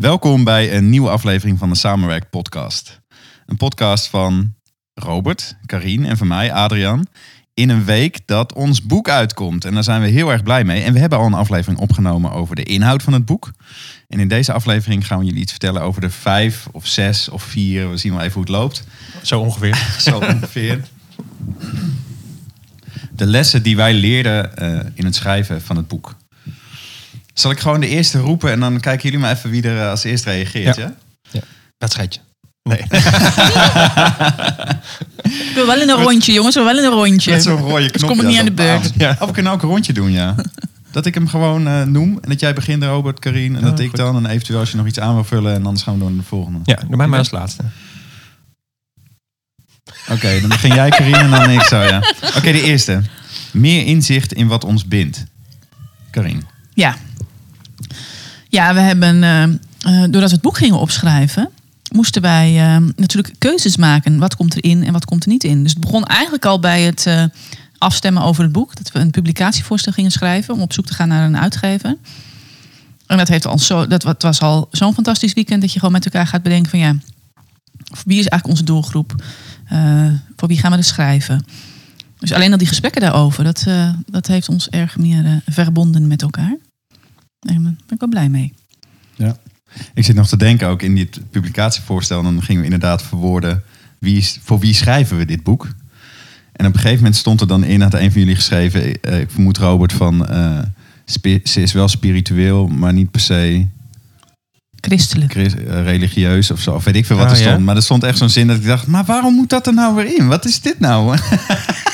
Welkom bij een nieuwe aflevering van de Samenwerk Podcast. Een podcast van Robert, Karien en van mij, Adriaan. In een week dat ons boek uitkomt. En daar zijn we heel erg blij mee. En we hebben al een aflevering opgenomen over de inhoud van het boek. En in deze aflevering gaan we jullie iets vertellen over de vijf of zes of vier. We zien wel even hoe het loopt. Zo ongeveer. Zo ongeveer. De lessen die wij leerden eh, in het schrijven van het boek. Zal ik gewoon de eerste roepen en dan kijken jullie maar even wie er eh, als eerst reageert, ja? Ja. Wedstrijdje. Nee. Ik wil wel in een rondje, jongens. Ik wil wel in een rondje. Met zo'n rode knop. Dus kom ik niet aan de beurt. Ja. Oh, we kunnen ook een rondje doen, ja. Dat ik hem gewoon eh, noem en dat jij begint, Robert, Karien. En dat ik goed. dan en eventueel als je nog iets aan wil vullen en anders gaan we door naar de volgende. Ja, doe mij maar als laatste. Oké, dan begin jij, Karien, en dan ik zo, ja. Oké, de eerste. Meer inzicht in wat ons bindt. Karien. Ja. Ja, we hebben, eh, eh, doordat we het boek gingen opschrijven, moesten wij eh, natuurlijk keuzes maken. Wat komt erin en wat komt er niet in. Dus het begon eigenlijk al bij het afstemmen over het boek. Dat we een publicatievoorstel gingen schrijven om op zoek te gaan naar een uitgever. En dat, heeft al zo, dat was al zo'n fantastisch weekend dat je gewoon met elkaar gaat bedenken van ja, wie is eigenlijk onze doelgroep? Voor wie gaan we er schrijven? Dus alleen al die gesprekken daarover, dat, dat heeft ons erg meer verbonden met elkaar. En daar ben ik wel blij mee. Ja. Ik zit nog te denken ook in dit publicatievoorstel. En dan gingen we inderdaad verwoorden wie is, voor wie schrijven we dit boek. En op een gegeven moment stond er dan in, had een van jullie geschreven, eh, ik vermoed Robert van, eh, ze is wel spiritueel, maar niet per se Christelijk. chris- eh, religieus of zo. Of weet ik veel wat Oh, er stond. ja. Maar er stond echt zo'n zin dat ik dacht, maar waarom moet dat er nou weer in? Wat is dit nou?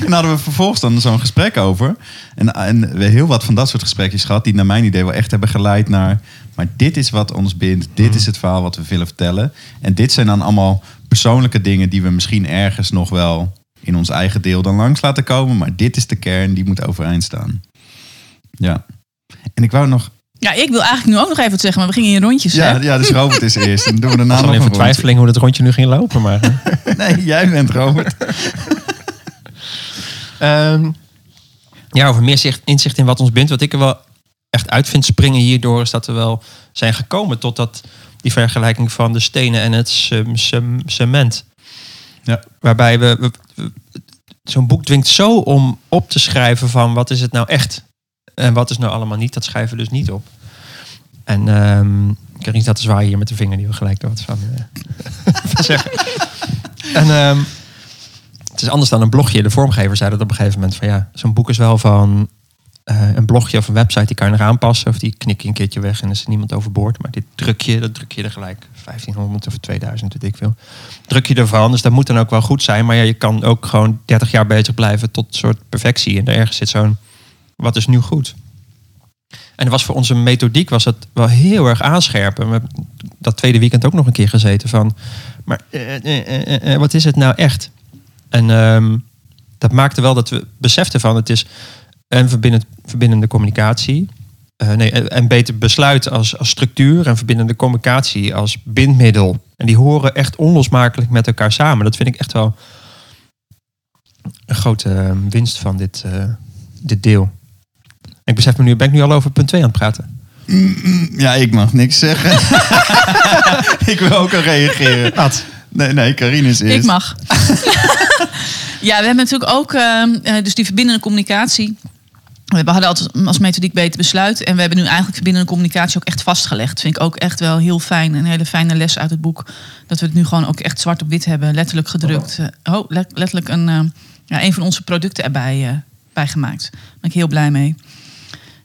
en daar hadden we vervolgens dan zo'n gesprek over. En, en we hebben heel wat van dat soort gesprekjes gehad, die naar mijn idee wel echt hebben geleid naar, maar dit is wat ons bindt, dit is het verhaal wat we willen vertellen. En dit zijn dan allemaal persoonlijke dingen die we misschien ergens nog wel in ons eigen deel dan langs laten komen. Maar dit is de kern, die moet overeind staan. Ja. En ik wou nog... Ja, ik wil eigenlijk nu ook nog even wat zeggen, maar we gingen in rondjes. Ja, hè? ja dus Robert is eerst. En dan doen we daarna Ik nog was een al in rondje. vertwijfeling hoe het rondje nu ging lopen. Maar. Nee, jij bent Robert. Ehm, ja, over meer zicht, inzicht in wat ons bindt. Wat ik er wel echt uit vind springen hierdoor... is dat we wel zijn gekomen tot dat, die vergelijking van de stenen en het cem- cem- cement. Ja. Waarbij we... we- we- Zo'n boek dwingt zo om op te schrijven van wat is het nou echt en wat is nou allemaal niet. Dat schrijven we dus niet op. En ehm ik kan niet dat te zwaaien hier met de vinger die we gelijk er wat van, eh, van zeggen. En ehm, het is anders dan een blogje. De vormgever zei dat op een gegeven moment van ja, zo'n boek is wel van eh, een blogje of een website die kan je nog aanpassen of die knik je een keertje weg en is er niemand overboord. Maar dit druk je, dat druk je er gelijk 1500 of 2000, weet ik veel. Druk je ervan, dus dat moet dan ook wel goed zijn. Maar ja, je kan ook gewoon 30 jaar bezig blijven tot soort perfectie. En daar ergens zit zo'n, wat is nu goed? En was voor onze methodiek was het wel heel erg aanscherpen. We hebben dat tweede weekend ook nog een keer gezeten van, maar eh, eh, wat is het nou echt? En ehm, dat maakte wel dat we beseften van het is een verbindend, verbindende communicatie. Eh, nee, en en beter besluit als, als structuur en verbindende communicatie als bindmiddel. En die horen echt onlosmakelijk met elkaar samen. Dat vind ik echt wel een grote eh, winst van dit, eh, dit deel. En ik besef me nu, ben ik nu al over punt 2 aan het praten? Ja, ik mag niks zeggen. ik wil ook al reageren. Wat? Nee, nee, Karine is eerst. Ik mag. ja, we hebben natuurlijk ook ehm, eh, dus die verbindende communicatie. We hadden altijd als methodiek beter besluit. En we hebben nu eigenlijk verbindende communicatie ook echt vastgelegd. Vind ik ook echt wel heel fijn. Een hele fijne les uit het boek. Dat we het nu gewoon ook echt zwart op wit hebben. Letterlijk gedrukt. Eh, Oh, let- letterlijk een, eh, ja, een van onze producten erbij eh, bij gemaakt. Daar ben ik heel blij mee.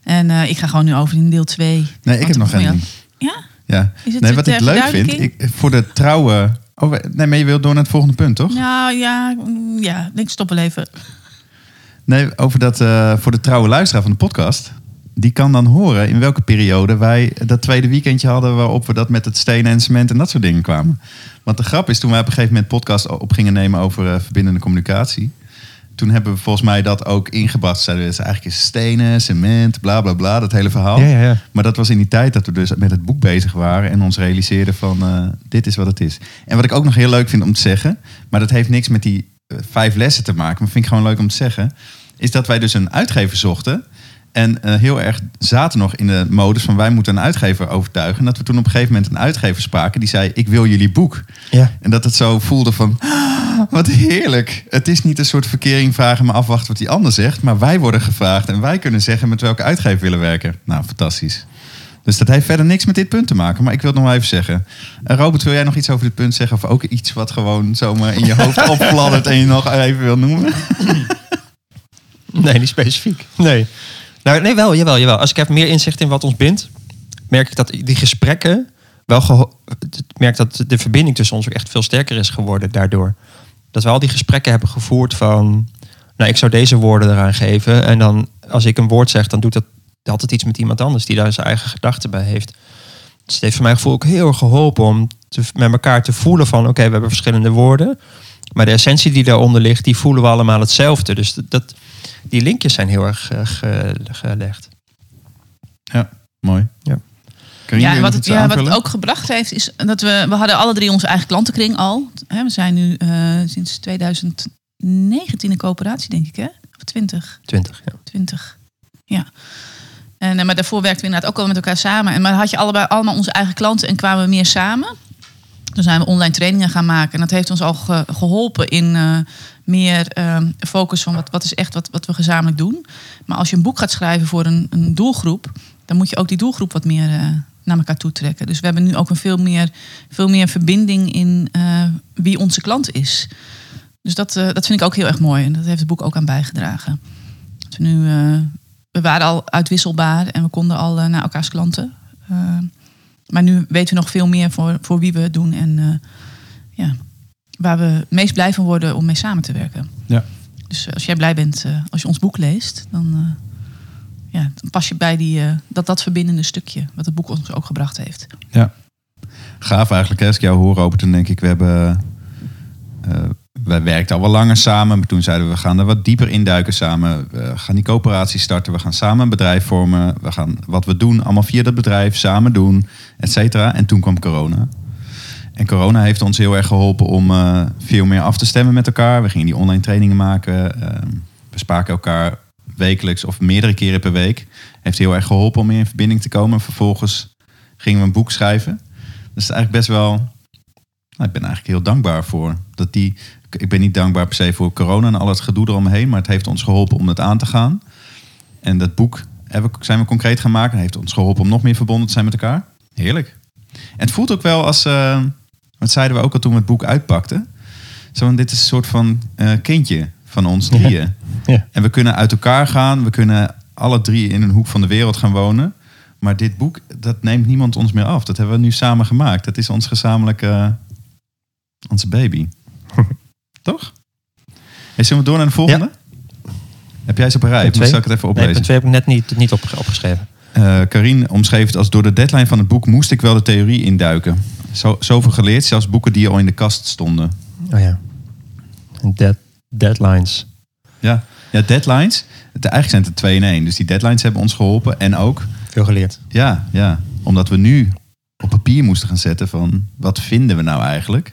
En ik ga gewoon nu over in deel 2. Nee, ik heb nog geen. Ja? Ja. Nee, wat ik leuk vind, ik, voor de trouwe... Oh, nee, maar je wilt door naar het volgende punt, toch? Nou ja, mm, ja, ik stop wel even. Nee, over dat eh, voor de trouwe luisteraar van de podcast. Die kan dan horen in welke periode wij dat tweede weekendje hadden waarop we dat met het stenen en cement en dat soort dingen kwamen. Want de grap is, toen wij op een gegeven moment podcast op gingen nemen over eh, verbindende communicatie. Toen hebben we volgens mij dat ook ingebracht. Zeiden we, het is eigenlijk is stenen, cement, bla bla bla, dat hele verhaal. Ja, ja, ja. Maar dat was in die tijd dat we dus met het boek bezig waren en ons realiseerden van eh, dit is wat het is. En wat ik ook nog heel leuk vind om te zeggen, maar dat heeft niks met die eh, vijf lessen te maken, maar vind ik gewoon leuk om te zeggen, is dat wij dus een uitgever zochten En eh, heel erg zaten nog in de modus van wij moeten een uitgever overtuigen. En dat we toen op een gegeven moment een uitgever spraken die zei: Ik wil jullie boek. Ja. En dat het zo voelde van, "Ah, wat heerlijk. Het is niet een soort verkering vragen, maar afwachten wat die ander zegt. Maar wij worden gevraagd en wij kunnen zeggen met welke uitgever willen werken. Nou, fantastisch. Dus dat heeft verder niks met dit punt te maken. Maar ik wil het nog even zeggen. Eh, Robert, wil jij nog iets over dit punt zeggen? Of ook iets wat gewoon zomaar in je hoofd opfladdert en je nog even wil noemen? Nee, niet specifiek. Nee. Nou, nee, wel, jawel, jawel. Als ik heb meer inzicht in wat ons bindt, merk ik dat die gesprekken wel merk dat de verbinding tussen ons ook echt veel sterker is geworden daardoor. Dat we al die gesprekken hebben gevoerd van, nou, ik zou deze woorden eraan geven. En dan, als ik een woord zeg, dan doet dat altijd iets met iemand anders die daar zijn eigen gedachten bij heeft. Dus het heeft voor mijn gevoel ook heel erg geholpen om met elkaar te voelen van, oké, we hebben verschillende woorden. Maar de essentie die daaronder ligt, die voelen we allemaal hetzelfde. Dus dat, die linkjes zijn heel erg eh, ge- gelegd. Ja, mooi. Ja. Ja, en wat het, ja, wat het ook gebracht heeft, is dat we, we hadden alle drie onze eigen klantenkring al. Hè, we zijn nu eh, sinds 2019 in coöperatie, denk ik, hè? Of 20? 20, ja. 20. Ja. En, eh, maar daarvoor werkten we inderdaad ook al met elkaar samen. En maar dan had je allebei allemaal onze eigen klanten en kwamen we meer samen. Toen zijn we online trainingen gaan maken. En dat heeft ons al ge- geholpen in eh, meer eh, focus van wat, wat is echt wat, wat we gezamenlijk doen. Maar als je een boek gaat schrijven voor een, een doelgroep, dan moet je ook die doelgroep wat meer eh, naar elkaar toe trekken. Dus we hebben nu ook een veel meer, veel meer verbinding in eh, wie onze klant is. Dus dat, eh, dat vind ik ook heel erg mooi. En dat heeft het boek ook aan bijgedragen. We nu, we waren al uitwisselbaar en we konden al naar elkaars klanten. Maar nu weten we nog veel meer voor, voor wie we het doen en ja, waar we het meest blij van worden om mee samen te werken. Ja. Dus als jij blij bent eh, als je ons boek leest, dan, eh, ja, dan pas je bij die, eh, dat, dat verbindende stukje wat het boek ons ook gebracht heeft. Ja. Gaaf eigenlijk. hè. Als ik jou hoor, Robert, dan denk ik, we hebben... eh, wij werkten al wel langer samen, maar toen zeiden we, we gaan er wat dieper induiken samen. We gaan die coöperatie starten, we gaan samen een bedrijf vormen. We gaan wat we doen, allemaal via dat bedrijf, samen doen, et cetera. En toen kwam corona. En corona heeft ons heel erg geholpen om eh, veel meer af te stemmen met elkaar. We gingen die online trainingen maken. eh, we spraken elkaar wekelijks of meerdere keren per week. Heeft heel erg geholpen om meer in verbinding te komen. Vervolgens gingen we een boek schrijven. Dus eigenlijk best wel. Nou, ik ben eigenlijk heel dankbaar voor dat die. Ik ben niet dankbaar per se voor corona en al het gedoe eromheen, maar het heeft ons geholpen om het aan te gaan. En dat boek hebben, zijn we concreet gaan maken. en heeft ons geholpen om nog meer verbonden te zijn met elkaar. Heerlijk. En het voelt ook wel als. eh dat zeiden we ook al toen we het boek uitpakten. Zo, dit is een soort van eh, kindje van ons drieën. Ja. En we kunnen uit elkaar gaan. We kunnen alle drie in een hoek van de wereld gaan wonen. Maar dit boek, dat neemt niemand ons meer af. Dat hebben we nu samen gemaakt. Dat is ons gezamenlijke... eh, onze baby. Toch? Hey, zullen we door naar de volgende? Heb jij ze op een rij? Zal ik het even Nee, oplezen. punt twee heb ik net niet, niet op, opgeschreven. Eh Karin omschreef het als door de deadline van het boek moest ik wel de theorie induiken. Zo, zoveel geleerd, zelfs boeken die al in de kast stonden. Oh ja. Dead, deadlines. Ja, ja deadlines. Het, eigenlijk zijn het er twee in één. Dus die deadlines hebben ons geholpen. En ook, Veel geleerd. ja, ja, omdat we nu op papier moesten gaan zetten van wat vinden we nou eigenlijk.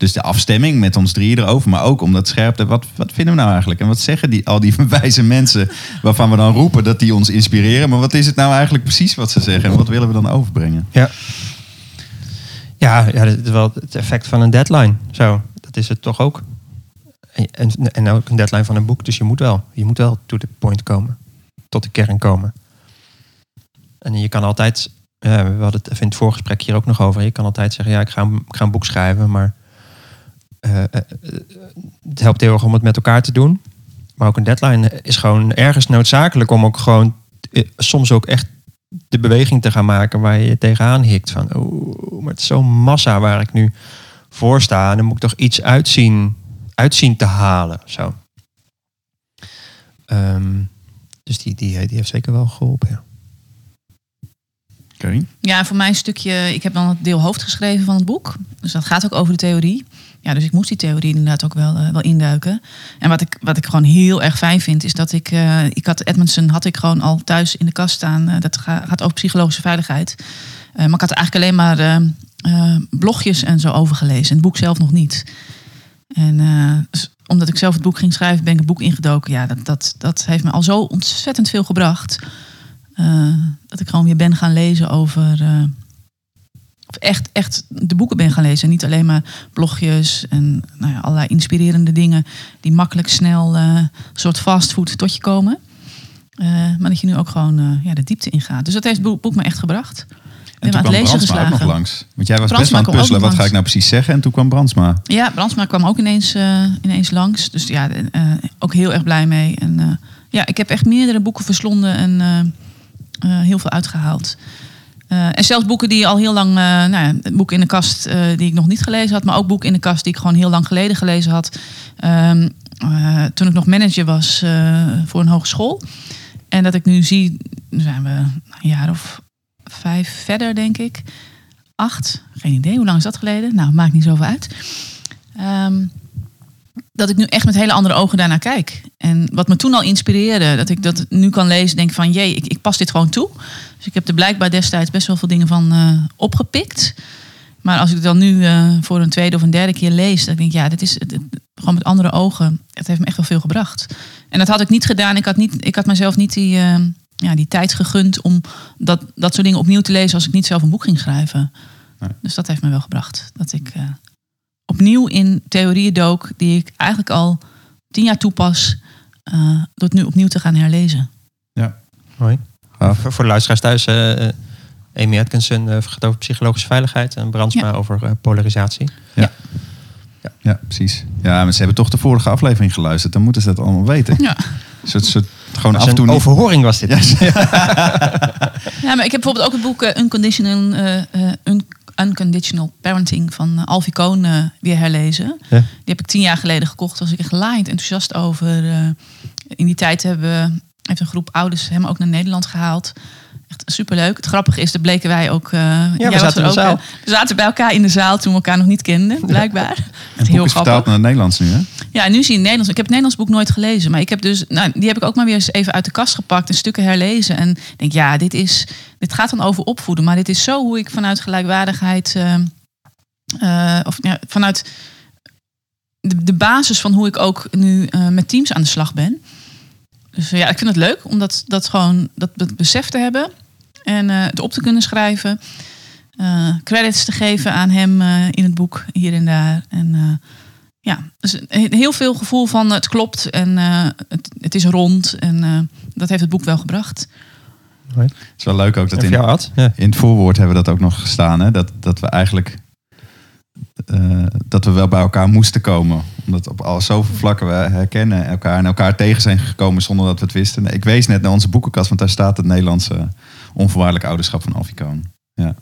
Dus de afstemming met ons drieën erover, maar ook om dat scherp wat, wat vinden we nou eigenlijk? En wat zeggen die, al die wijze mensen waarvan we dan roepen dat die ons inspireren. Maar wat is het nou eigenlijk precies wat ze zeggen en wat willen we dan overbrengen? Ja. Ja, ja, dat is wel het effect van een deadline. Zo, dat is het toch ook. En, en, ook een deadline van een boek. Dus je moet wel. Je moet wel to the point komen. Tot de kern komen. En je kan altijd... Ja, we hadden het in het voorgesprek hier ook nog over. Je kan altijd zeggen, ja, ik ga ik ga een boek schrijven. Maar eh, eh, het helpt heel erg om het met elkaar te doen. Maar ook een deadline is gewoon ergens noodzakelijk om ook gewoon... eh, soms ook echt de beweging te gaan maken waar je tegenaan hikt. Van, oh, maar het is zo'n massa waar ik nu voor sta. Dan moet ik toch iets uitzien, uitzien te halen. Zo. Ehm, dus die, die, heeft zeker wel geholpen. Ja, voor mij een stukje. Ik heb dan het deel hoofd geschreven van het boek. Dus dat gaat ook over de theorie. Ja, dus ik moest die theorie inderdaad ook wel, eh, wel induiken. En wat ik, wat ik gewoon heel erg fijn vind, is dat ik. eh, ik had Edmondson had ik gewoon al thuis in de kast staan. Eh, dat ga- gaat over psychologische veiligheid. Maar ik had eigenlijk alleen maar blogjes en zo over gelezen. En het boek zelf nog niet. En omdat ik zelf het boek ging schrijven, ben ik het boek ingedoken. Ja, dat, dat, dat heeft me al zo ontzettend veel gebracht. Eh, dat ik gewoon weer ben gaan lezen over. eh, of echt, echt de boeken ben gaan lezen. En niet alleen maar blogjes en nou ja, allerlei inspirerende dingen. die makkelijk snel eh, een soort fastfood tot je komen. Maar dat je nu ook gewoon ja, de diepte ingaat. Dus dat heeft het boek, me echt gebracht. En toen kwam lezen Brandsma ook nog langs. Want jij was Brandsma best aan het puzzelen. Wat ga ik nou precies zeggen? En toen kwam Brandsma. Ja, Brandsma kwam ook ineens, ineens langs. Dus ja, ook heel erg blij mee. En ja, ik heb echt meerdere boeken verslonden en heel veel uitgehaald. Eh, en zelfs boeken die al heel lang, eh nou ja, boeken in de kast eh, die ik nog niet gelezen had, maar ook boeken in de kast die ik gewoon heel lang geleden gelezen had. Ehm, eh, toen ik nog manager was eh, voor een hogeschool. En dat ik nu zie, zijn we een jaar of vijf verder, denk ik. Acht, geen idee, hoe lang is dat geleden? Nou, maakt niet zoveel uit. Ehm, dat ik nu echt met hele andere ogen daarnaar kijk. En wat me toen al inspireerde, dat ik dat nu kan lezen, denk van jee, ik, ik pas dit gewoon toe. Dus ik heb er blijkbaar destijds best wel veel dingen van eh, opgepikt. Maar als ik het dan nu eh, voor een tweede of een derde keer lees, dan denk ik, ja, dit is gewoon met andere ogen. Het heeft me echt wel veel gebracht. En dat had ik niet gedaan. Ik had, niet, ik had mezelf niet die, eh, ja, die tijd gegund om dat, dat soort dingen opnieuw te lezen als ik niet zelf een boek ging schrijven. Nee. Dus dat heeft me wel gebracht. Dat ik opnieuw in theorieën dook die ik eigenlijk al tien jaar toepas, eh, door het nu opnieuw te gaan herlezen. Mooi. Gaaf. Voor, voor de luisteraars thuis, eh, eh, Amy Atkinson eh, gaat over psychologische veiligheid en Brandsma Ja. over polarisatie. Ja, precies. Ja, maar ze hebben toch de vorige aflevering geluisterd. Dan moeten ze dat allemaal weten. Ja. Soort, soort, gewoon af en toe een niet... overhoring was dit. Ja, Ja, maar ik heb bijvoorbeeld ook het boek Unconditional, eh, eh, Un- Unconditional Parenting van uh, Alfie Kohn eh, weer herlezen. Ja. Die heb ik tien jaar geleden gekocht. Daar was ik echt laaiend enthousiast over. eh. in die tijd hebben, heeft een groep ouders hem ook naar Nederland gehaald. Echt superleuk. Het grappige is, dat bleken wij ook... eh, jij was zaten zaal. eh, we zaten bij elkaar in de zaal toen we elkaar nog niet kenden, blijkbaar. En Echt het boek is vertaald naar het Nederlands nu, hè? Ja, nu zie je Nederlands. Ik heb het Nederlands boek nooit gelezen. Maar ik heb dus, nou, die heb ik ook maar weer eens even uit de kast gepakt en stukken herlezen. En denk, ja, dit, is, dit gaat dan over opvoeden. Maar dit is zo hoe ik vanuit gelijkwaardigheid, eh, eh, of ja, vanuit de, basis van hoe ik ook nu eh, met teams aan de slag ben. Dus ja, ik vind het leuk om dat, gewoon dat, dat besef te hebben en het op te kunnen schrijven. Credits te geven aan hem in het boek, hier en daar. En ja, dus een- heel veel gevoel van het klopt en eh, het, het is rond. En eh, dat heeft het boek wel gebracht. Het is wel leuk ook dat in, jou? Ja. in het voorwoord hebben we dat ook nog gestaan. Hè? Dat, dat we eigenlijk eh, dat we wel bij elkaar moesten komen. Omdat op al zoveel vlakken we herkennen elkaar en elkaar tegen zijn gekomen zonder dat we het wisten. Ik wees net naar onze boekenkast, want daar staat het Nederlandse onvoorwaardelijk ouderschap van Alfie. Ja,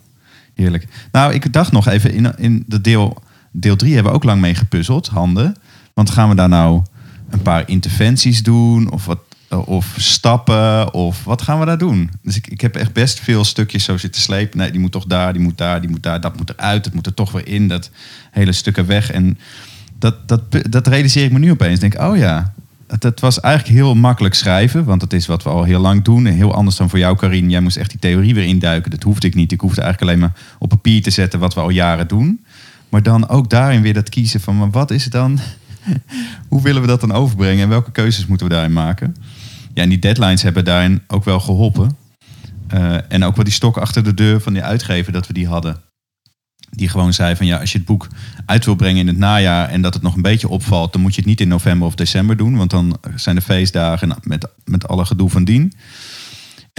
heerlijk. Nou, ik dacht nog even, in, in de deel, deel 3 hebben we ook lang mee gepuzzeld, handen. Want gaan we daar nou een paar interventies doen? Of wat of stappen, of wat gaan we daar doen? Dus ik, ik heb echt best veel stukjes zo zitten slepen. Nee, die moet toch daar, die moet daar, die moet daar, dat moet eruit, dat moet er toch weer in, dat hele stukken weg. En dat, dat, dat realiseer ik me nu opeens. Ik denk, oh ja, het was eigenlijk heel makkelijk schrijven, want dat is wat we al heel lang doen. En heel anders dan voor jou, Karin. Jij moest echt die theorie weer induiken. Dat hoefde ik niet. Ik hoefde eigenlijk alleen maar op papier te zetten wat we al jaren doen. Maar dan ook daarin weer dat kiezen van, maar wat is het dan? Hoe willen we dat dan overbrengen en welke keuzes moeten we daarin maken? Ja, en die deadlines hebben daarin ook wel geholpen. Eh, en ook wel die stok achter de deur van die uitgever dat we die hadden. Die gewoon zei van ja, als je het boek uit wil brengen in het najaar en dat het nog een beetje opvalt, dan moet je het niet in november of december doen, want dan zijn de feestdagen met, met alle gedoe van dien.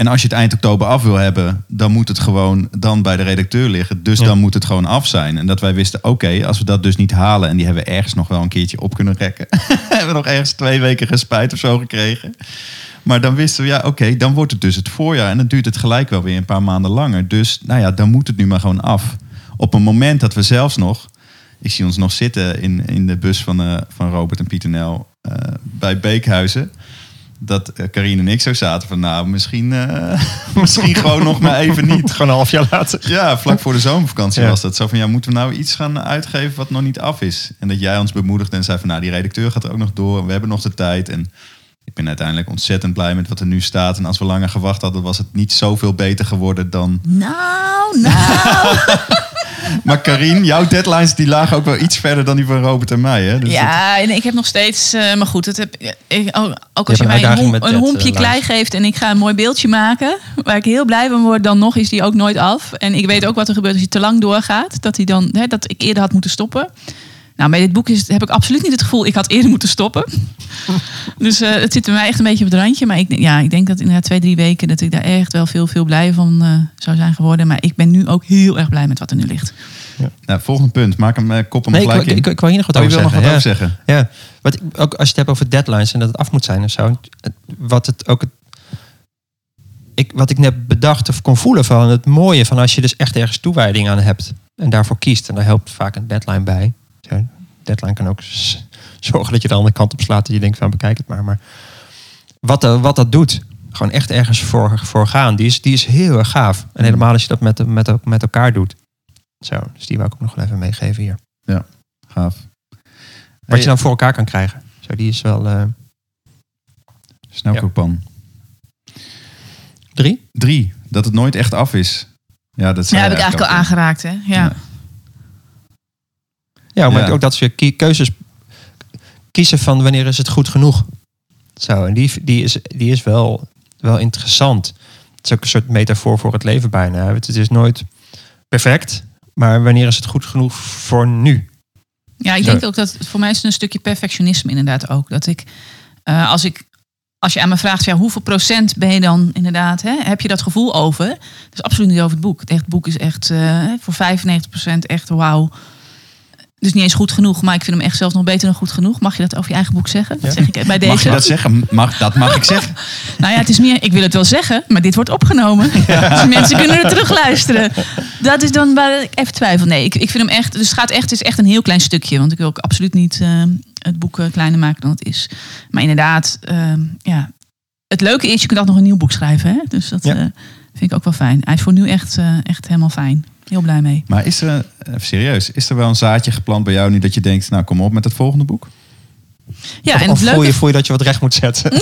En als je het eind oktober af wil hebben, dan moet het gewoon dan bij de redacteur liggen. Dus Ja. dan moet het gewoon af zijn. En dat wij wisten, oké, als we dat dus niet halen... en die hebben we ergens nog wel een keertje op kunnen rekken. hebben we nog ergens twee weken gespijt of zo gekregen. Maar dan wisten we, ja, oké, dan wordt het dus het voorjaar. En dan duurt het gelijk wel weer een paar maanden langer. Dus nou ja, dan moet het nu maar gewoon af. Op een moment dat we zelfs nog... Ik zie ons nog zitten in, in de bus van, eh, van Robert en Pieter Nel eh, bij Beekhuizen dat eh, Karine en ik zo zaten van nou, misschien, eh, misschien gewoon nog maar even niet. Gewoon een half jaar later. Ja, vlak voor de zomervakantie Ja. was dat. Zo van ja, moeten we nou iets gaan uitgeven wat nog niet af is? En dat jij ons bemoedigde en zei van nou, die redacteur gaat er ook nog door. We hebben nog de tijd. En ik ben uiteindelijk ontzettend blij met wat er nu staat. En als we langer gewacht hadden, was het niet zoveel beter geworden dan. Nou, nou. maar Karin, jouw deadlines die lagen ook wel iets verder dan die van Robert en mij. Hè? Dus dat- ja, en ik heb nog steeds... eh, maar goed, het heb, ik, ook als je mij een, hompje klei geeft... en ik ga een mooi beeldje maken... waar ik heel blij van word, dan nog is die ook nooit af. En ik weet ook wat er gebeurt als hij te lang doorgaat. Dat, hij dan, hè, dat ik eerder had moeten stoppen. Nou, bij dit boek is, heb ik absoluut niet het gevoel... ik had eerder moeten stoppen. dus eh, het zit bij mij echt een beetje op het randje. Maar ik, ja, ik denk dat inderdaad twee, drie weken... dat ik daar echt wel veel, veel blij van eh, zou zijn geworden. Maar ik ben nu ook heel erg blij met wat er nu ligt. Nou, volgende punt. Maak hem, eh, kop hem Nee, ik, gelijk ik, in. ik, ik wou hier nog wat Oh, over wil nog zeggen. wat ja. over zeggen? Ja, wat ik, ook als je het hebt over deadlines en dat het af moet zijn of zo. Wat het ook het, ik, wat ik net bedacht of kon voelen van het mooie van als je dus echt ergens toewijding aan hebt en daarvoor kiest. En daar helpt vaak een deadline bij. Deadline kan ook zorgen dat je de andere kant op slaat en je denkt van bekijk het maar. Maar wat, dat- wat dat doet, gewoon echt ergens voor, voor gaan, die is, die is heel erg gaaf. En helemaal als je dat met, met, met elkaar doet. Zo, dus die wou ik ook nog wel even meegeven hier. Gaaf. Wat je dan voor elkaar kan krijgen. Zo, die is wel eh, Snelkookpan. drie. Drie. Dat het nooit echt af is. Ja, dat Ja, heb ik eigenlijk al aangeraakt, hè? Ja. Ja. Ja, maar Ja. ook dat ze keuzes kiezen van wanneer is het goed genoeg. Zo, en die, die is, die is wel, wel interessant. Het is ook een soort metafoor voor het leven bijna. Het is nooit perfect, maar wanneer is het goed genoeg voor nu? Ja, ik Zo. denk ook dat voor mij is het een stukje perfectionisme inderdaad ook. Dat ik, eh, als ik, als je aan me vraagt, ja, hoeveel procent ben je dan inderdaad, hè, heb je dat gevoel over? Dat is absoluut niet over het boek. Het echt boek is echt eh, voor 95 procent echt wauw. Dus niet eens goed genoeg, maar ik vind hem echt zelfs nog beter dan goed genoeg. Mag je dat over je eigen boek zeggen? Dat zeg ik bij deze. Mag je dat zeggen? Mag, dat mag ik zeggen. Nou ja, het is meer, ik wil het wel zeggen, maar dit wordt opgenomen. Dus mensen kunnen er terugluisteren. Dat is dan waar ik even twijfel. Nee, ik, ik vind hem echt, dus het gaat echt, het is echt een heel klein stukje. Want ik wil ook absoluut niet eh, het boek eh, kleiner maken dan het is. Maar inderdaad, eh, ja, het leuke is, je kunt ook nog een nieuw boek schrijven. Hè? Dus dat Ja. eh, vind ik ook wel fijn. Hij is voor nu echt, echt helemaal fijn. Heel blij mee. Maar is er, even serieus, is er wel een zaadje geplant bij jou nu dat je denkt, nou kom op met het volgende boek? Ja, of en of voel, je, voel je dat je wat recht moet zetten?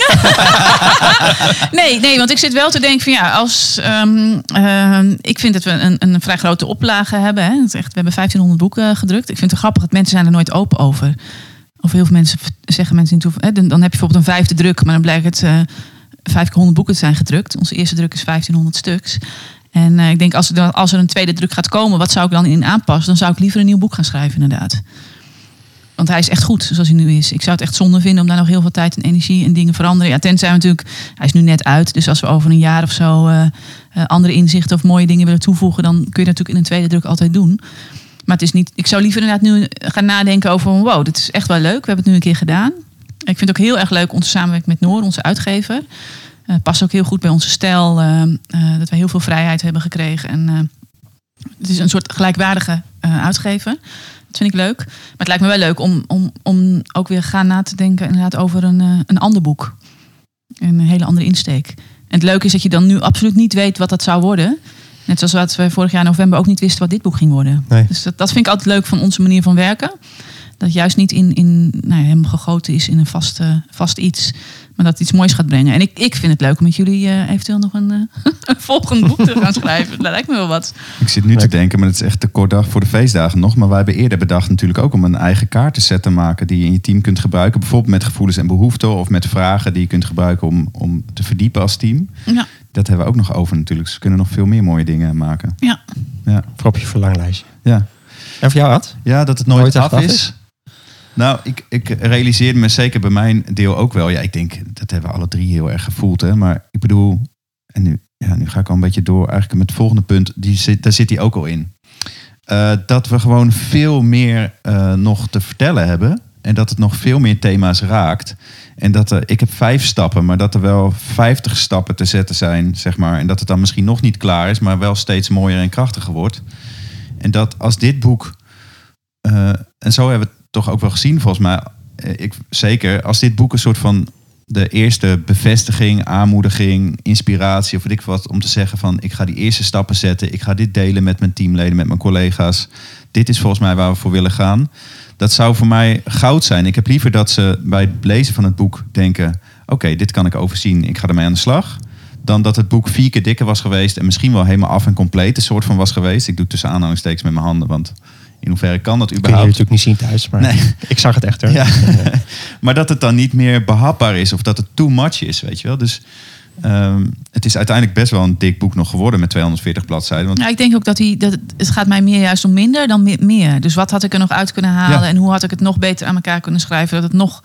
Nee, nee, want ik zit wel te denken van ja, als ehm, ehm, ik vind dat we een, een vrij grote oplage hebben. Hè. Echt, we hebben 1500 boeken gedrukt. Ik vind het grappig dat mensen zijn er nooit open over. Of heel veel mensen zeggen mensen niet dan, dan heb je bijvoorbeeld een vijfde druk, maar dan blijkt het eh vijf keer 100 boeken te zijn gedrukt. Onze eerste druk is 1500 stuks. En eh, ik denk als er, als er een tweede druk gaat komen, wat zou ik dan in aanpassen? Dan zou ik liever een nieuw boek gaan schrijven, inderdaad. Want hij is echt goed zoals hij nu is. Ik zou het echt zonde vinden om daar nog heel veel tijd en energie en dingen veranderen. Ja, tenzij we natuurlijk, hij is nu net uit. Dus als we over een jaar of zo eh, eh, andere inzichten of mooie dingen willen toevoegen, dan kun je dat natuurlijk in een tweede druk altijd doen. Maar het is niet. Ik zou liever inderdaad nu gaan nadenken over wow, dit is echt wel leuk. We hebben het nu een keer gedaan. Ik vind het ook heel erg leuk onze samenwerking met Noor, onze uitgever. Eh, Het past ook heel goed bij onze stijl. eh, eh, dat wij heel veel vrijheid hebben gekregen. En eh, het is een soort gelijkwaardige eh, uitgever. Dat vind ik leuk. Maar het lijkt me wel leuk om, om, om ook weer gaan na te denken inderdaad over een, eh, een ander boek. Een hele andere insteek. En het leuke is dat je dan nu absoluut niet weet wat dat zou worden. Net zoals wat we vorig jaar november ook niet wisten wat dit boek ging worden. Nee. Dus dat, dat vind ik altijd leuk van onze manier van werken. Dat het juist niet in, in, nou helemaal gegoten is in een vast, eh, vast iets. Maar dat het iets moois gaat brengen. En ik, ik vind het leuk om met jullie eh, eventueel nog een, eh, een volgend boek te gaan schrijven. Dat lijkt me wel wat. Ik zit nu te denken, maar het is echt te kort dag voor de feestdagen nog. Maar wij hebben eerder bedacht natuurlijk ook om een eigen kaartenset te maken die je in je team kunt gebruiken. Bijvoorbeeld met gevoelens en behoeften of met vragen die je kunt gebruiken om, om te verdiepen als team. Ja, Dat hebben we ook nog over natuurlijk. Dus we kunnen nog veel meer mooie dingen maken. ja. Ja, Voor op je verlanglijstje. ja. En voor jou, Ad? ja dat het nooit, af af is. is? Nou, ik, ik realiseerde me zeker bij mijn deel ook wel. Ja, ik denk, dat hebben we alle drie heel erg gevoeld. Hè? Maar ik bedoel, en nu, ja, nu ga ik al een beetje door eigenlijk met het volgende punt. Die zit, daar zit hij ook al in. Eh, dat we gewoon veel meer eh, nog te vertellen hebben. En dat het nog veel meer thema's raakt. En dat er, ik heb vijf stappen, maar dat er wel vijftig stappen te zetten zijn, zeg maar. En dat het dan misschien nog niet klaar is, maar wel steeds mooier en krachtiger wordt. En dat als dit boek, eh, en zo hebben we toch ook wel gezien volgens mij, eh, ik, zeker, als dit boek een soort van de eerste bevestiging, aanmoediging, inspiratie of weet ik wat, om te zeggen van ik ga die eerste stappen zetten, ik ga dit delen met mijn teamleden, met mijn collega's. Dit is volgens mij waar we voor willen gaan. Dat zou voor mij goud zijn. Ik heb liever dat ze bij het lezen van het boek denken: oké, dit kan ik overzien, ik ga ermee aan de slag. dan dat het boek vier keer dikker was geweest en misschien wel helemaal af en compleet een soort van was geweest. Ik doe tussen aanhalingstekens met mijn handen, want in hoeverre kan dat Kun je überhaupt? natuurlijk niet zien thuis, maar Nee. ik zag het echt hoor. Ja. maar dat het dan niet meer behapbaar is of dat het too much is, weet je wel. Dus ehm, het is uiteindelijk best wel een dik boek nog geworden met 240 bladzijden. Want Ja, ik denk ook dat, hij, dat het, gaat mij meer juist om minder dan me- meer. Dus wat had ik er nog uit kunnen halen Ja. en hoe had ik het nog beter aan elkaar kunnen schrijven dat het nog,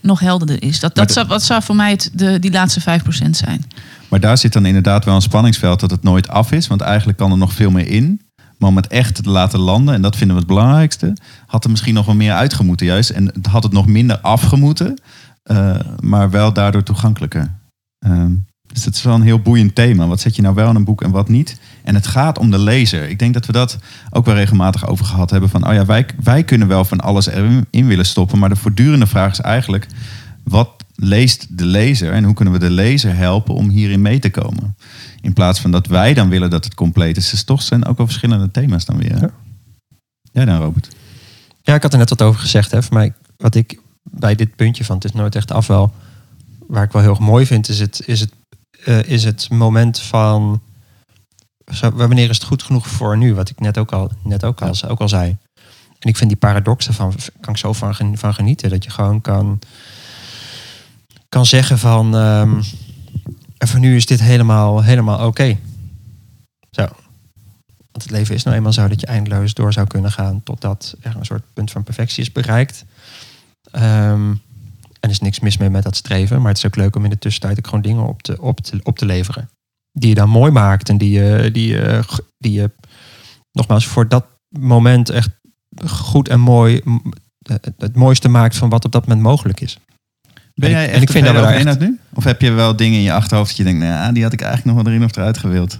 nog helderder is. Dat, dat, de- zou, wat zou voor mij het, de, die laatste 5% zijn. Maar daar zit dan inderdaad wel een spanningsveld dat het nooit af is. Want eigenlijk kan er nog veel meer in. Maar om het echt te laten landen, en dat vinden we het belangrijkste, had er misschien nog wel meer uitgemoeten juist. En had het nog minder afgemoeten, eh, maar wel daardoor toegankelijker. Ehm, dus het is wel een heel boeiend thema. Wat zet je nou wel in een boek en wat niet? En het gaat om de lezer. Ik denk dat we dat ook wel regelmatig over gehad hebben. Van, oh ja, wij, wij kunnen wel van alles erin in willen stoppen. Maar de voortdurende vraag is eigenlijk, wat leest de lezer? En hoe kunnen we de lezer helpen om hierin mee te komen? In plaats van dat wij dan willen dat het compleet is. Dus toch zijn ook wel verschillende thema's dan weer. Ja. Jij dan, Robert? Ja, ik had er net wat over gezegd. Hè. Voor mij, wat ik bij dit puntje van het is nooit echt af wel, waar ik wel heel erg mooi vind, is het, is het, eh, is het moment van zo, wanneer is het goed genoeg voor nu? Wat ik net ook al, net ook al, ook al zei. En ik vind die paradoxen van kan ik zo van, van genieten. Dat je gewoon kan, kan zeggen van ehm, en voor nu is dit helemaal, helemaal oké. Zo. Want het leven is nou eenmaal zo dat je eindeloos door zou kunnen gaan totdat er een soort punt van perfectie is bereikt. Ehm, en er is niks mis mee met dat streven, maar het is ook leuk om in de tussentijd ook gewoon dingen op te, op te, op te leveren. Die je dan mooi maakt en die je, die, je, die je nogmaals voor dat moment echt goed en mooi het mooiste maakt van wat op dat moment mogelijk is. Ben En jij ik- echt en ik vind dat we daar tevreden over nu? Of heb je wel dingen in je achterhoofd dat je denkt, nou, ja, die had ik eigenlijk nog wel erin of eruit gewild?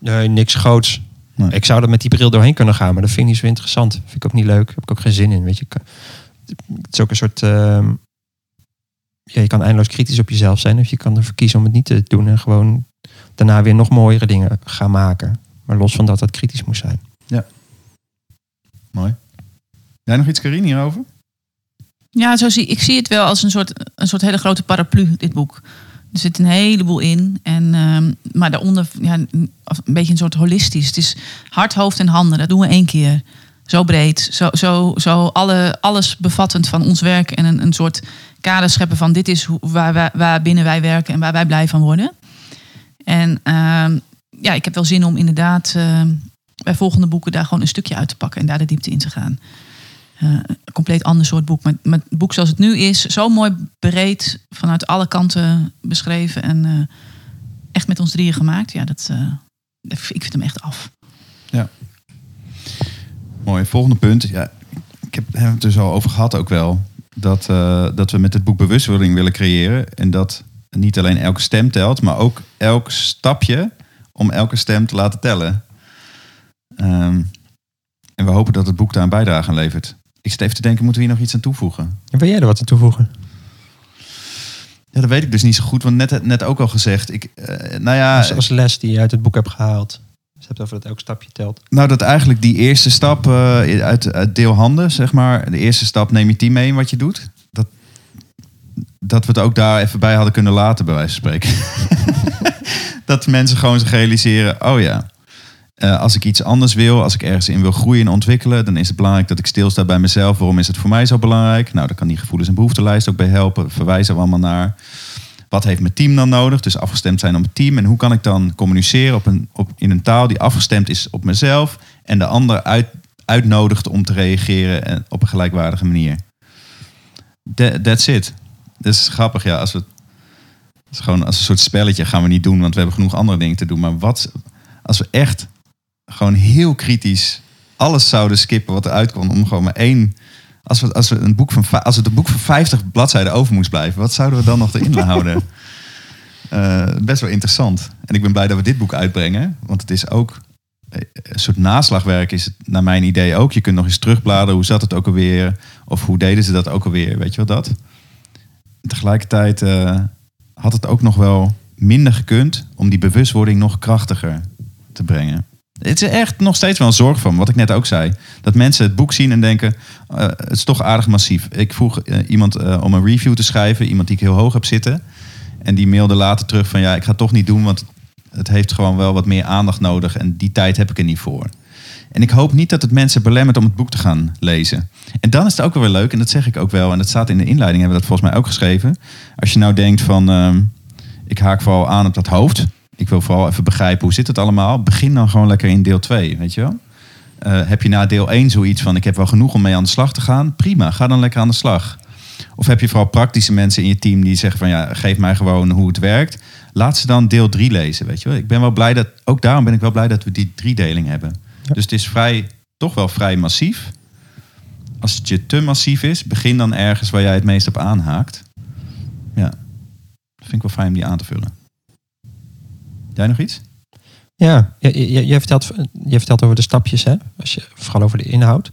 Nee, niks groots. Nee. Ik zou er met die bril doorheen kunnen gaan, maar dat vind ik niet zo interessant. Vind ik ook niet leuk. Heb ik ook geen zin in. Weet je, het is ook een soort. ehm, ja, je kan eindeloos kritisch op jezelf zijn, of je kan ervoor kiezen om het niet te doen en gewoon daarna weer nog mooiere dingen gaan maken. Maar los van dat dat kritisch moest zijn. Mooi. Jij nog iets, Karine, hierover? Ja, zo zie, ik zie het wel als een soort, een soort hele grote paraplu, dit boek. Er zit een heleboel in. En, ehm, maar daaronder ja, een beetje een soort holistisch. Het is hart, hoofd en handen. Dat doen we één keer. Zo breed. Zo, zo, zo alle, alles bevattend van ons werk. En een, een soort kader scheppen van dit is waar, waar, waar binnen wij werken en waar wij blij van worden. En ehm, ja, ik heb wel zin om inderdaad ehm, bij volgende boeken daar gewoon een stukje uit te pakken en daar de diepte in te gaan. Eh, een compleet ander soort boek. Maar, het boek zoals het nu is, zo mooi breed, vanuit alle kanten beschreven en eh, echt met ons drieën gemaakt. Ja, dat, eh, ik vind hem echt af. Mooi. Volgende punt. Ja, ik heb het dus al over gehad ook wel. Dat, dat we met het boek bewustwording willen creëren. En dat niet alleen elke stem telt, maar ook elk stapje om elke stem te laten tellen. Ehm, en we hopen dat het boek daar een bijdrage aan levert. Ik zit even te denken, moeten we hier nog iets aan toevoegen? En wil jij er wat aan toevoegen? Ja, dat weet ik dus niet zo goed, want net, net ook al gezegd. Ik, eh, nou ja, Als, als les die je uit het boek hebt gehaald. Dus je hebt over dat elk stapje telt. Nou, dat eigenlijk die eerste stap eh, uit, uit deel handen, zeg maar. De eerste stap neem je team mee in wat je doet. Dat, dat we het ook daar even bij hadden kunnen laten, bij wijze van spreken. dat mensen gewoon zich realiseren, oh ja, eh, als ik iets anders wil, als ik ergens in wil groeien en ontwikkelen, dan is het belangrijk dat ik stilsta bij mezelf. Waarom is het voor mij zo belangrijk? Nou, daar kan die gevoelens- en behoeftenlijst ook bij helpen. Verwijzen we allemaal naar. Wat heeft mijn team dan nodig? Dus afgestemd zijn op het team. En hoe kan ik dan communiceren op een, op, in een taal die afgestemd is op mezelf en de ander uit, uitnodigt om te reageren en op een gelijkwaardige manier? That- that's it. Dat is grappig, ja. Als we, is gewoon als een soort spelletje gaan we niet doen, want we hebben genoeg andere dingen te doen. Maar wat als we echt gewoon heel kritisch alles zouden skippen wat eruit kwam om gewoon maar één. Als we, als we een boek van va- als het een boek van 50 bladzijden over moest blijven, wat zouden we dan nog erin houden? Eh, best wel interessant. En ik ben blij dat we dit boek uitbrengen, want het is ook eh, een soort naslagwerk is het naar mijn idee ook. Je kunt nog eens terugbladeren, hoe zat het ook alweer? Of hoe deden ze dat ook alweer? Weet je wat dat? Tegelijkertijd eh, had het ook nog wel minder gekund om die bewustwording nog krachtiger te brengen. Het is echt nog steeds wel een zorg van, wat ik net ook zei. Dat mensen het boek zien en denken, eh, het is toch aardig massief. Ik vroeg eh, iemand eh, om een review te schrijven, iemand die ik heel hoog heb zitten. En die mailde later terug van ja, ik ga het toch niet doen, want het heeft gewoon wel wat meer aandacht nodig. En die tijd heb ik er niet voor. En ik hoop niet dat het mensen belemmert om het boek te gaan lezen. En dan is het ook wel weer leuk, en dat zeg ik ook wel, en dat staat in de inleiding, hebben we dat volgens mij ook geschreven. Als je nou denkt van, ehm, ik haak vooral aan op dat hoofd. Ik wil vooral even begrijpen hoe zit het allemaal. Begin dan gewoon lekker in deel 2, weet je wel. Eh, heb je na deel 1 zoiets van, ik heb wel genoeg om mee aan de slag te gaan? Prima, ga dan lekker aan de slag. Of heb je vooral praktische mensen in je team die zeggen van, ja, geef mij gewoon hoe het werkt. Laat ze dan deel 3 lezen, weet je wel. Ik ben wel blij dat, ook daarom ben ik wel blij dat we die driedeling hebben. Dus het is vrij, toch wel vrij massief. Als het je te massief is, begin dan ergens waar jij het meest op aanhaakt. Ja, dat vind ik wel fijn om die aan te vullen. Jij nog iets? Ja, je, je, je, vertelt, je vertelt over de stapjes, hè? Als je, vooral over de inhoud.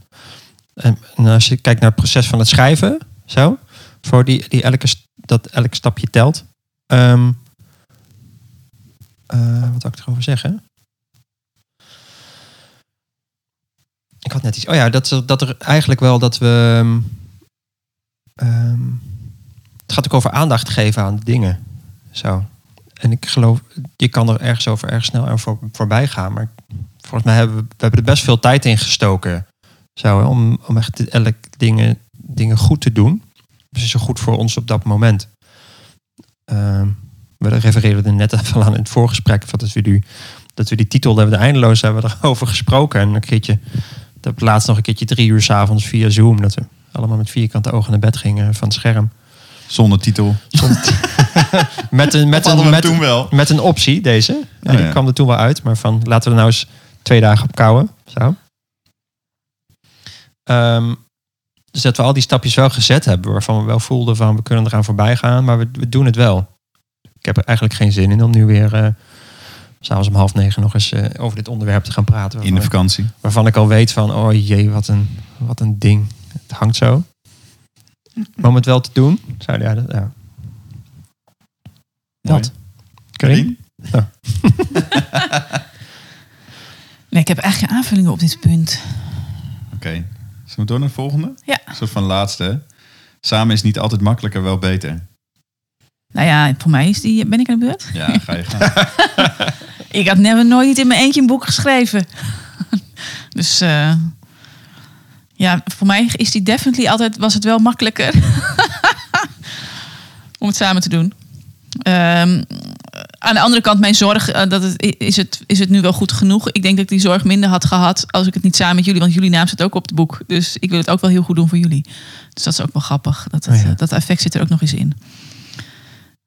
En, als je kijkt naar het proces van het schrijven, zo, voor die, die elke, dat elk stapje telt. Ehm, eh, wat wil ik erover zeggen? Ik had net iets. Oh ja, dat, dat er eigenlijk wel dat we. ehm, ehm, het gaat ook over aandacht geven aan dingen. Zo. En ik geloof, je kan er ergens over erg snel voor, voorbij gaan. Maar volgens mij hebben we, we hebben er best veel tijd in gestoken. Zo, hè, om, om echt elk dingen, dingen goed te doen. Dus zo goed voor ons op dat moment. Ehm, we refereerden er net even aan in het voorgesprek. van Dat we, die, dat we die titel hebben, de eindeloos hebben we erover gesproken. En een keertje, dat laatst nog een keertje drie uur s'avonds via Zoom. Dat we allemaal met vierkante ogen naar bed gingen van het scherm. Zonder titel. Met een, met een, met, toen wel? met een optie, deze. Ja, Oh, die kwam er toen wel uit. Maar van, laten we er nou eens twee dagen op kouwen. Zo. Ehm, dus dat we al die stapjes wel gezet hebben. Waarvan we wel voelden van, we kunnen eraan voorbij gaan. Maar we, we doen het wel. Ik heb er eigenlijk geen zin in om nu weer... eh s'avonds om half negen nog eens eh, over dit onderwerp te gaan praten. In de vakantie. waarvan ik al weet van, oh jee, wat een, wat een ding. Het hangt zo. Maar om het wel te doen, zou ja, dat, ja. Dat. Karin? Ja. Nee, ik heb eigenlijk geen aanvullingen op dit punt. Oké. Zullen we door naar de volgende? Ja. Een soort van laatste. Samen is niet altijd makkelijker, wel beter. Nou ja, voor mij is die, ben ik aan de beurt. Ja, ga je gaan. Ik had never nooit in mijn eentje een boek geschreven. dus eh, ja, voor mij is die definitely altijd, was het wel makkelijker om het samen te doen. Ehm, aan de andere kant, mijn zorg, eh, dat het, is, het, is het nu wel goed genoeg? Ik denk dat ik die zorg minder had gehad als ik het niet samen met jullie, want jullie naam zit ook op het boek. Dus ik wil het ook wel heel goed doen voor jullie. Dus dat is ook wel grappig. Dat, het, Oh ja. eh, dat effect zit er ook nog eens in.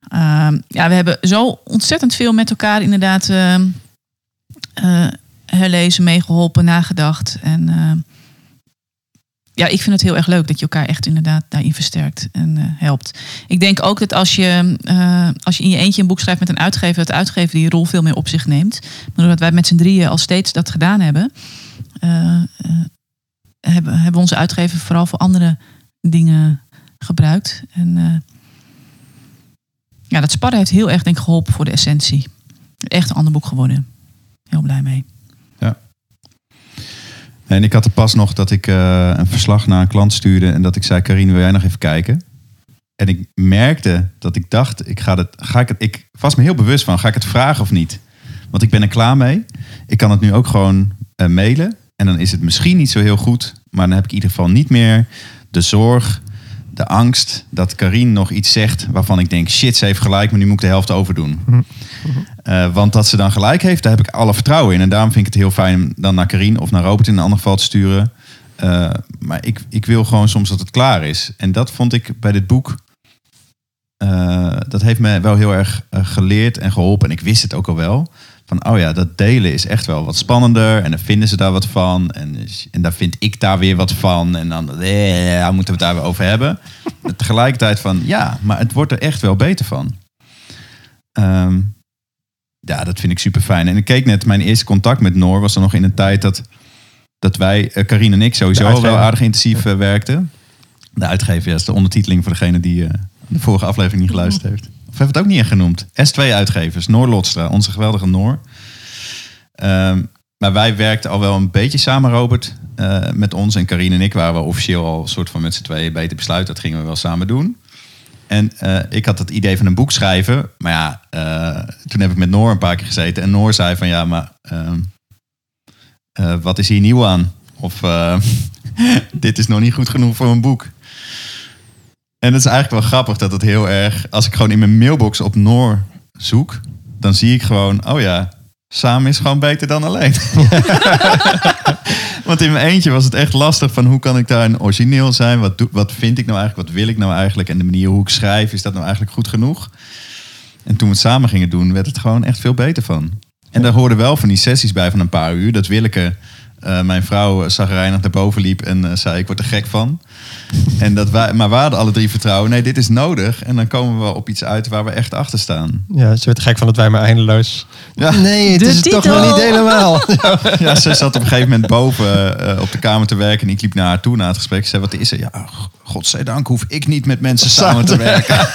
Ehm, ja, we hebben zo ontzettend veel met elkaar inderdaad ehm, eh, herlezen, meegeholpen, nagedacht. En ja, ik vind het heel erg leuk dat je elkaar echt inderdaad daarin versterkt en eh, helpt. Ik denk ook dat als je, eh, als je in je eentje een boek schrijft met een uitgever, dat de uitgever die rol veel meer op zich neemt. Maar doordat wij met z'n drieën al steeds dat gedaan hebben, eh, hebben, hebben we onze uitgever vooral voor andere dingen gebruikt. En ja, dat sparren heeft heel erg denk ik geholpen voor de essentie. Echt een ander boek geworden. Heel blij mee. En ik had er pas nog dat ik eh, een verslag naar een klant stuurde en dat ik zei, Karine, wil jij nog even kijken? En ik merkte dat ik dacht, ik ga het, ga ik het, ik was me heel bewust van, ga ik het vragen of niet? Want ik ben er klaar mee. Ik kan het nu ook gewoon eh, mailen. En dan is het misschien niet zo heel goed, maar dan heb ik in ieder geval niet meer de zorg, de angst dat Karine nog iets zegt waarvan ik denk, shit, ze heeft gelijk, maar nu moet ik de helft overdoen. Eh, want dat ze dan gelijk heeft, daar heb ik alle vertrouwen in. En daarom vind ik het heel fijn om dan naar Karine of naar Robert in een ander geval te sturen. Eh, maar ik, ik wil gewoon soms dat het klaar is. En dat vond ik bij dit boek. eh, dat heeft me wel heel erg geleerd en geholpen. En ik wist het ook al wel. Van, oh ja, dat delen is echt wel wat spannender. En dan vinden ze daar wat van. En, en daar vind ik daar weer wat van. En dan eh, moeten we het daar weer over hebben. Tegelijkertijd van, ja, maar het wordt er echt wel beter van. Ehm, ja, dat vind ik super fijn. En ik keek net, mijn eerste contact met Noor was er nog in een tijd dat, dat wij, Karine en ik, sowieso wel aardig intensief eh, werkten. De uitgever, ja, is de ondertiteling voor degene die eh, de vorige aflevering niet geluisterd heeft. Of hebben we het ook niet echt genoemd? S2-uitgevers, Noor Lotstra, onze geweldige Noor. Ehm, maar wij werkten al wel een beetje samen, Robert, eh, met ons. En Karine en ik waren wel officieel al een soort van met z'n tweeën beter besluit. Dat gingen we wel samen doen. En eh, ik had het idee van een boek schrijven. Maar ja, eh, toen heb ik met Noor een paar keer gezeten. En Noor zei van ja, maar ehm, eh, wat is hier nieuw aan? Of dit is nog niet goed genoeg voor een boek. En het is eigenlijk wel grappig dat het heel erg... Als ik gewoon in mijn mailbox op Noor zoek... dan zie ik gewoon, oh ja, samen is gewoon beter dan alleen. Want in mijn eentje was het echt lastig van hoe kan ik daar een origineel zijn? Wat, doe, wat vind ik nou eigenlijk? Wat wil ik nou eigenlijk? En de manier hoe ik schrijf, is dat nou eigenlijk goed genoeg? En toen we het samen gingen doen, werd het gewoon echt veel beter van. En daar hoorden wel van die sessies bij van een paar uur. Dat Willeke, eh, mijn vrouw, zagrijnig naar boven liep en eh, zei ik word er gek van. En dat wij, maar we hadden alle drie vertrouwen. Nee, dit is nodig. En dan komen we op iets uit waar we echt achter staan. Ja, ze werd gek van dat wij maar eindeloos... Ja. Nee, het De is het toch nog niet helemaal. Ja, ze zat op een gegeven moment boven eh, op de kamer te werken. En ik liep naar haar toe na het gesprek. Ze zei, wat is er? Ja, godzijdank hoef ik niet met mensen samen te werken.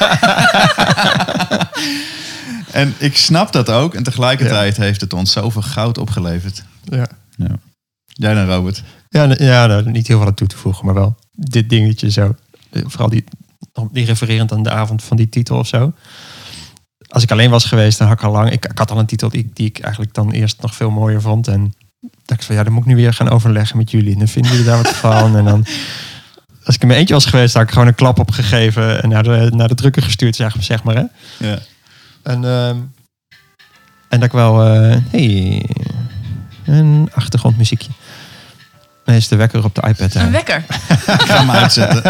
en ik snap dat ook. En tegelijkertijd heeft het ons zoveel goud opgeleverd. ja. Ja. Jij dan, Robert? Ja, ja nou, niet heel veel aan toe te voegen, maar wel dit dingetje zo. Eh, Vooral die, die refererend aan de avond van die titel of zo. Als ik alleen was geweest, dan had ik al lang... Ik, ik had al een titel die, die ik eigenlijk dan eerst nog veel mooier vond. En dacht ik van, ja, dan moet ik nu weer gaan overleggen met jullie. En dan vinden jullie daar wat van. En dan... Als ik in mijn eentje was geweest, had ik gewoon een klap opgegeven... en naar de, naar de drukker gestuurd, zeg, zeg maar. Hè? Ja. En, ehm, en dat ik wel... eh hey, een achtergrondmuziekje. Nee, is de wekker op de iPad. Een wekker. Ik ga hem uitzetten.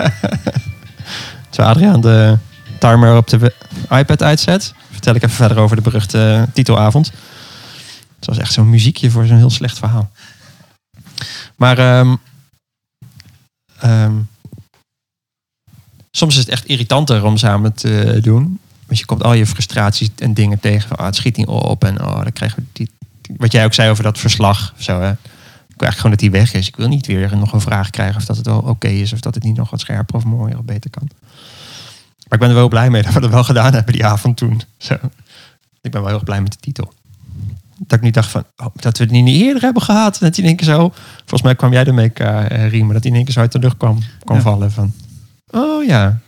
Terwijl Adriaan de timer op de iPad uitzet, vertel ik even verder over de beruchte titelavond. Het was echt zo'n muziekje voor zo'n heel slecht verhaal. Maar ehm, ehm, soms is het echt irritanter om samen te doen. Want je komt al je frustraties en dingen tegen. Van, ah, het schiet niet op. En oh, dan krijgen we die, wat jij ook zei over dat verslag. Zo, hè. Eigenlijk gewoon dat die weg is. Ik wil niet weer nog een vraag krijgen of dat het wel oké is. Of dat het niet nog wat scherper of mooier of beter kan. Maar ik ben er wel blij mee dat we dat wel gedaan hebben die avond toen. Zo. Ik ben wel heel erg blij met de titel. Dat ik niet dacht van, oh, dat we het niet eerder hebben gehad. Dat hij in één keer zo, volgens mij kwam jij ermee, uh, Riemen, dat hij in één keer zo uit de lucht kwam, kwam Ja. vallen. Van, oh ja.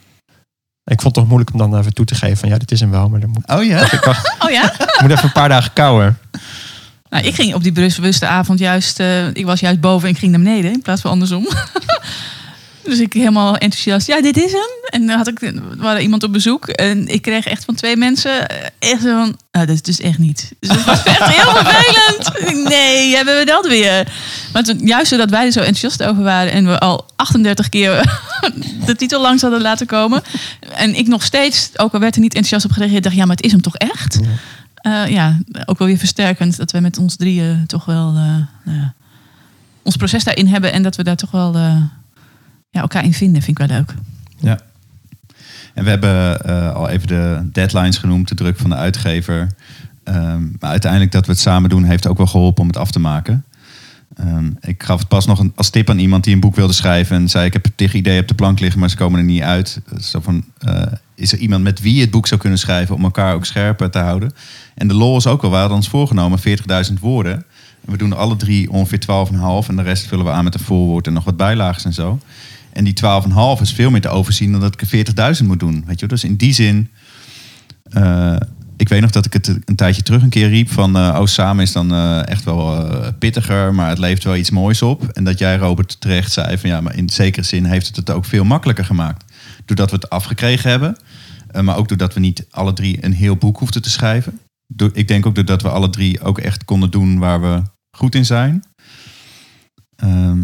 Ik vond het toch moeilijk om dan even toe te geven van, ja, dit is hem wel. Maar dan moet, Oh ja? ik, Oh ja? ik moet even een paar dagen kouwen. Nou, ik ging op die bewuste avond juist... eh, ik was juist boven en ik ging naar beneden in plaats van andersom. dus ik helemaal enthousiast. Ja, dit is hem. En dan had ik, er waren iemand op bezoek. En ik kreeg echt van twee mensen eh, echt zo van... Ah, dat is dus echt niet. Dus het was echt heel vervelend. Nee, hebben we dat weer. Maar toen, juist zodat wij er zo enthousiast over waren... en we al 38 keer de titel langs hadden laten komen... en ik nog steeds, ook al werd er niet enthousiast op gereageerd... dacht ja, maar het is hem toch echt? Eh, ja, ook wel weer versterkend dat we met ons drieën toch wel eh, nou ons proces daarin hebben en dat we daar toch wel eh, ja, elkaar in vinden, vind ik wel leuk. Ja. En we hebben al even de deadlines genoemd, de druk van de uitgever. Ehm, maar uiteindelijk dat we het samen doen, heeft ook wel geholpen om het af te maken. Ehm, ik gaf het pas nog een, als tip aan iemand die een boek wilde schrijven. En zei, ik heb tegen ideeën op de plank liggen, maar ze komen er niet uit. Zo van, is er iemand met wie je het boek zou kunnen schrijven... om elkaar ook scherper te houden? En de lol is ook wel, we hadden ons voorgenomen, 40.000 woorden. En we doen alle drie ongeveer 12,5. En de rest vullen we aan met een voorwoord en nog wat bijlagen en zo. En die 12,5 is veel meer te overzien dan dat ik er 40.000 moet doen. Weet je? Dus in die zin... eh, ik weet nog dat ik het een tijdje terug een keer riep van... eh, oh, samen is dan eh, echt wel pittiger, maar het levert wel iets moois op. En dat jij, Robert, terecht zei van... ja, maar in zekere zin heeft het het ook veel makkelijker gemaakt. Doordat we het afgekregen hebben. eh, maar ook doordat we niet alle drie een heel boek hoefden te schrijven. Ik denk ook doordat we alle drie ook echt konden doen waar we goed in zijn. Ehm,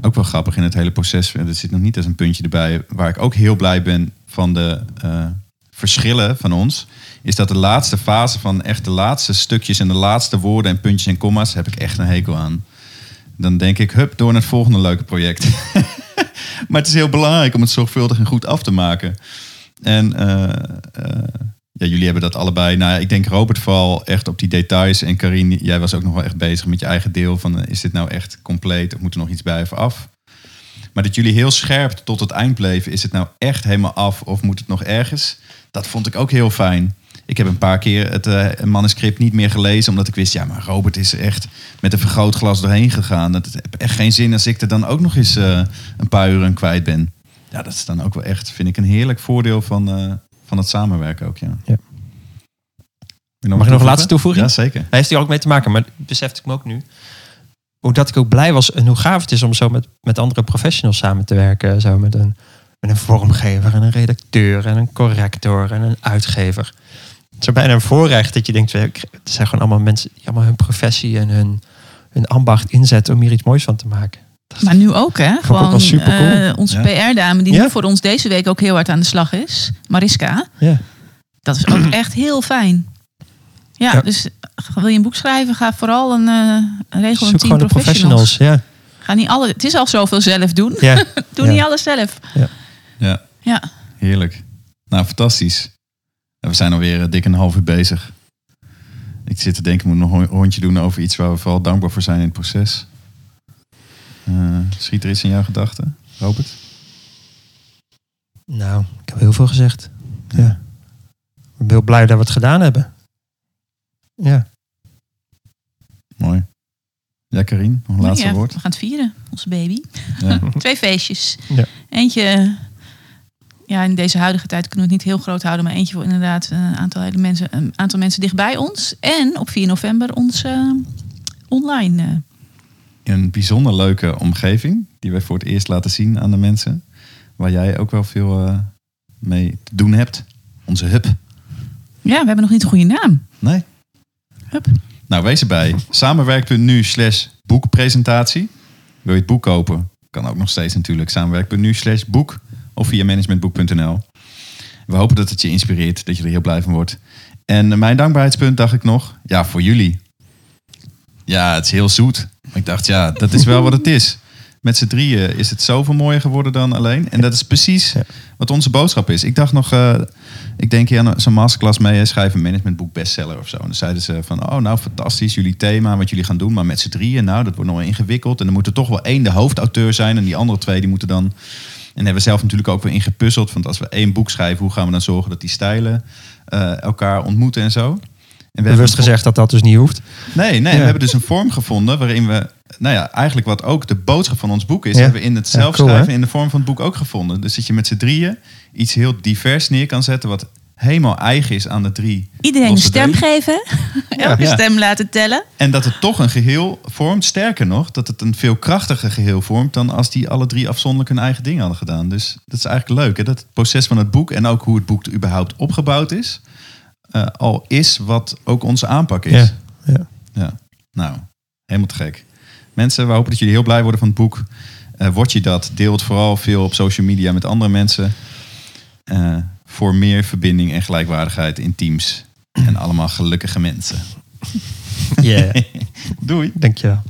ook wel grappig in het hele proces. Er zit nog niet als een puntje erbij. Waar ik ook heel blij ben van de eh, verschillen van ons. Is dat de laatste fase van echt de laatste stukjes en de laatste woorden en puntjes en komma's. heb ik echt een hekel aan. Dan denk ik, hup, door naar het volgende leuke project. maar het is heel belangrijk om het zorgvuldig en goed af te maken. En eh, eh, ja, jullie hebben dat allebei. Nou, ik denk Robert vooral echt op die details. En Karin, jij was ook nog wel echt bezig met je eigen deel. Van, eh, is dit nou echt compleet of moet er nog iets bij of af? Maar dat jullie heel scherp tot het eind bleven. Is het nou echt helemaal af of moet het nog ergens? Dat vond ik ook heel fijn. Ik heb een paar keer het eh, manuscript niet meer gelezen. Omdat ik wist, ja, maar Robert is er echt met een vergrootglas doorheen gegaan. Dat heeft echt geen zin als ik er dan ook nog eens eh, een paar uur aan kwijt ben. Ja, dat is dan ook wel echt, vind ik, een heerlijk voordeel van, eh, van het samenwerken ook, ja. Ja. Mag ik nog een laatste toevoeging? Ja, zeker. Daar heeft hij ook mee te maken, maar besefte ik me ook nu. Hoe dat ik ook blij was en hoe gaaf het is om zo met, met andere professionals samen te werken. Zo met een, met een vormgever en een redacteur en een corrector en een uitgever. Het is bijna een voorrecht dat je denkt, we- het zijn gewoon allemaal mensen die allemaal hun professie en hun, hun ambacht inzetten om hier iets moois van te maken. Maar nu ook, hè? Gewoon eh, onze Ja. PR-dame die Ja. nu voor ons deze week ook heel hard aan de slag is. Mariska. ja. Dat is ook echt heel fijn. Ja, Ja. dus wil je een boek schrijven, ga vooral een, eh, een regel een team gewoon de professionals. professionals. Ja. Ga niet alle, het is al zoveel zelf doen. Ja. Doe Ja. niet alles zelf. Ja, Ja. heerlijk. Nou, fantastisch. En we zijn alweer eh, dik een half uur bezig. Ik zit te denken, ik moet nog een rondje doen over iets waar we vooral dankbaar voor zijn in het proces. Eh, schiet er iets in jouw gedachten, Robert? Nou, ik heb heel veel gezegd. Ja. Ik ben heel blij dat we het gedaan hebben. Ja. Mooi. Ja, Karien, nog een laatste Ja, woord. We gaan het vieren, onze baby. Ja. Twee feestjes. Ja. Eentje, ja, in deze huidige tijd kunnen we het niet heel groot houden, maar eentje voor inderdaad een aantal, hele mensen, een aantal mensen dichtbij ons. En op 4 november ons eh, online. eh, een bijzonder leuke omgeving, die wij voor het eerst laten zien aan de mensen. Waar jij ook wel veel eh, mee te doen hebt. Onze hub. ja, we hebben nog niet een goede naam. Nee? Hup. Nou, wees erbij. Samenwerk.nu slash boekpresentatie. Wil je het boek kopen? Kan ook nog steeds natuurlijk. Samenwerk.nu slash boek. Of via managementboek.nl. We hopen dat het je inspireert. Dat je er heel blij van wordt. En mijn dankbaarheidspunt dacht ik nog. Ja, voor jullie. Ja, het is heel zoet. Maar ik dacht, ja, dat is wel wat het is. Met z'n drieën is het zoveel mooier geworden dan alleen. En dat is precies wat onze boodschap is. Ik dacht nog, eh, ik denk hier aan zo'n masterclass mee, hè, schrijf een managementboek bestseller of zo. En dan zeiden ze van, oh nou fantastisch, jullie thema, wat jullie gaan doen. Maar met z'n drieën, nou dat wordt nog wel ingewikkeld. En er moet er toch wel één de hoofdauteur zijn. En die andere twee, die moeten dan... En daar hebben we zelf natuurlijk ook weer in gepuzzeld. Want als we één boek schrijven, hoe gaan we dan zorgen dat die stijlen eh, elkaar ontmoeten en zo. En we Bewust gezegd dat dat dus niet hoeft. Nee, nee Ja. we hebben dus een vorm gevonden waarin we, nou ja, eigenlijk wat ook de boodschap van ons boek is, Ja. hebben we in het Ja, cool, zelfschrijven in de vorm van het boek ook gevonden. Dus dat je met z'n drieën iets heel divers neer kan zetten, wat helemaal eigen is aan de drie. Iedereen een stem delen. geven. Elke Ja. stem laten tellen. En dat het toch een geheel vormt. Sterker nog, dat het een veel krachtiger geheel vormt dan als die alle drie afzonderlijk hun eigen ding hadden gedaan. Dus dat is eigenlijk leuk, hè? dat het proces van het boek en ook hoe het boek er überhaupt opgebouwd is, eh, al is wat ook onze aanpak is. Ja. Ja. Ja, nou, helemaal te gek. Mensen, we hopen dat jullie heel blij worden van het boek. Eh word je dat, deel het vooral veel op social media met andere mensen. Eh, voor meer verbinding en gelijkwaardigheid in teams. En allemaal gelukkige mensen. Yeah. Doei! Dankjewel.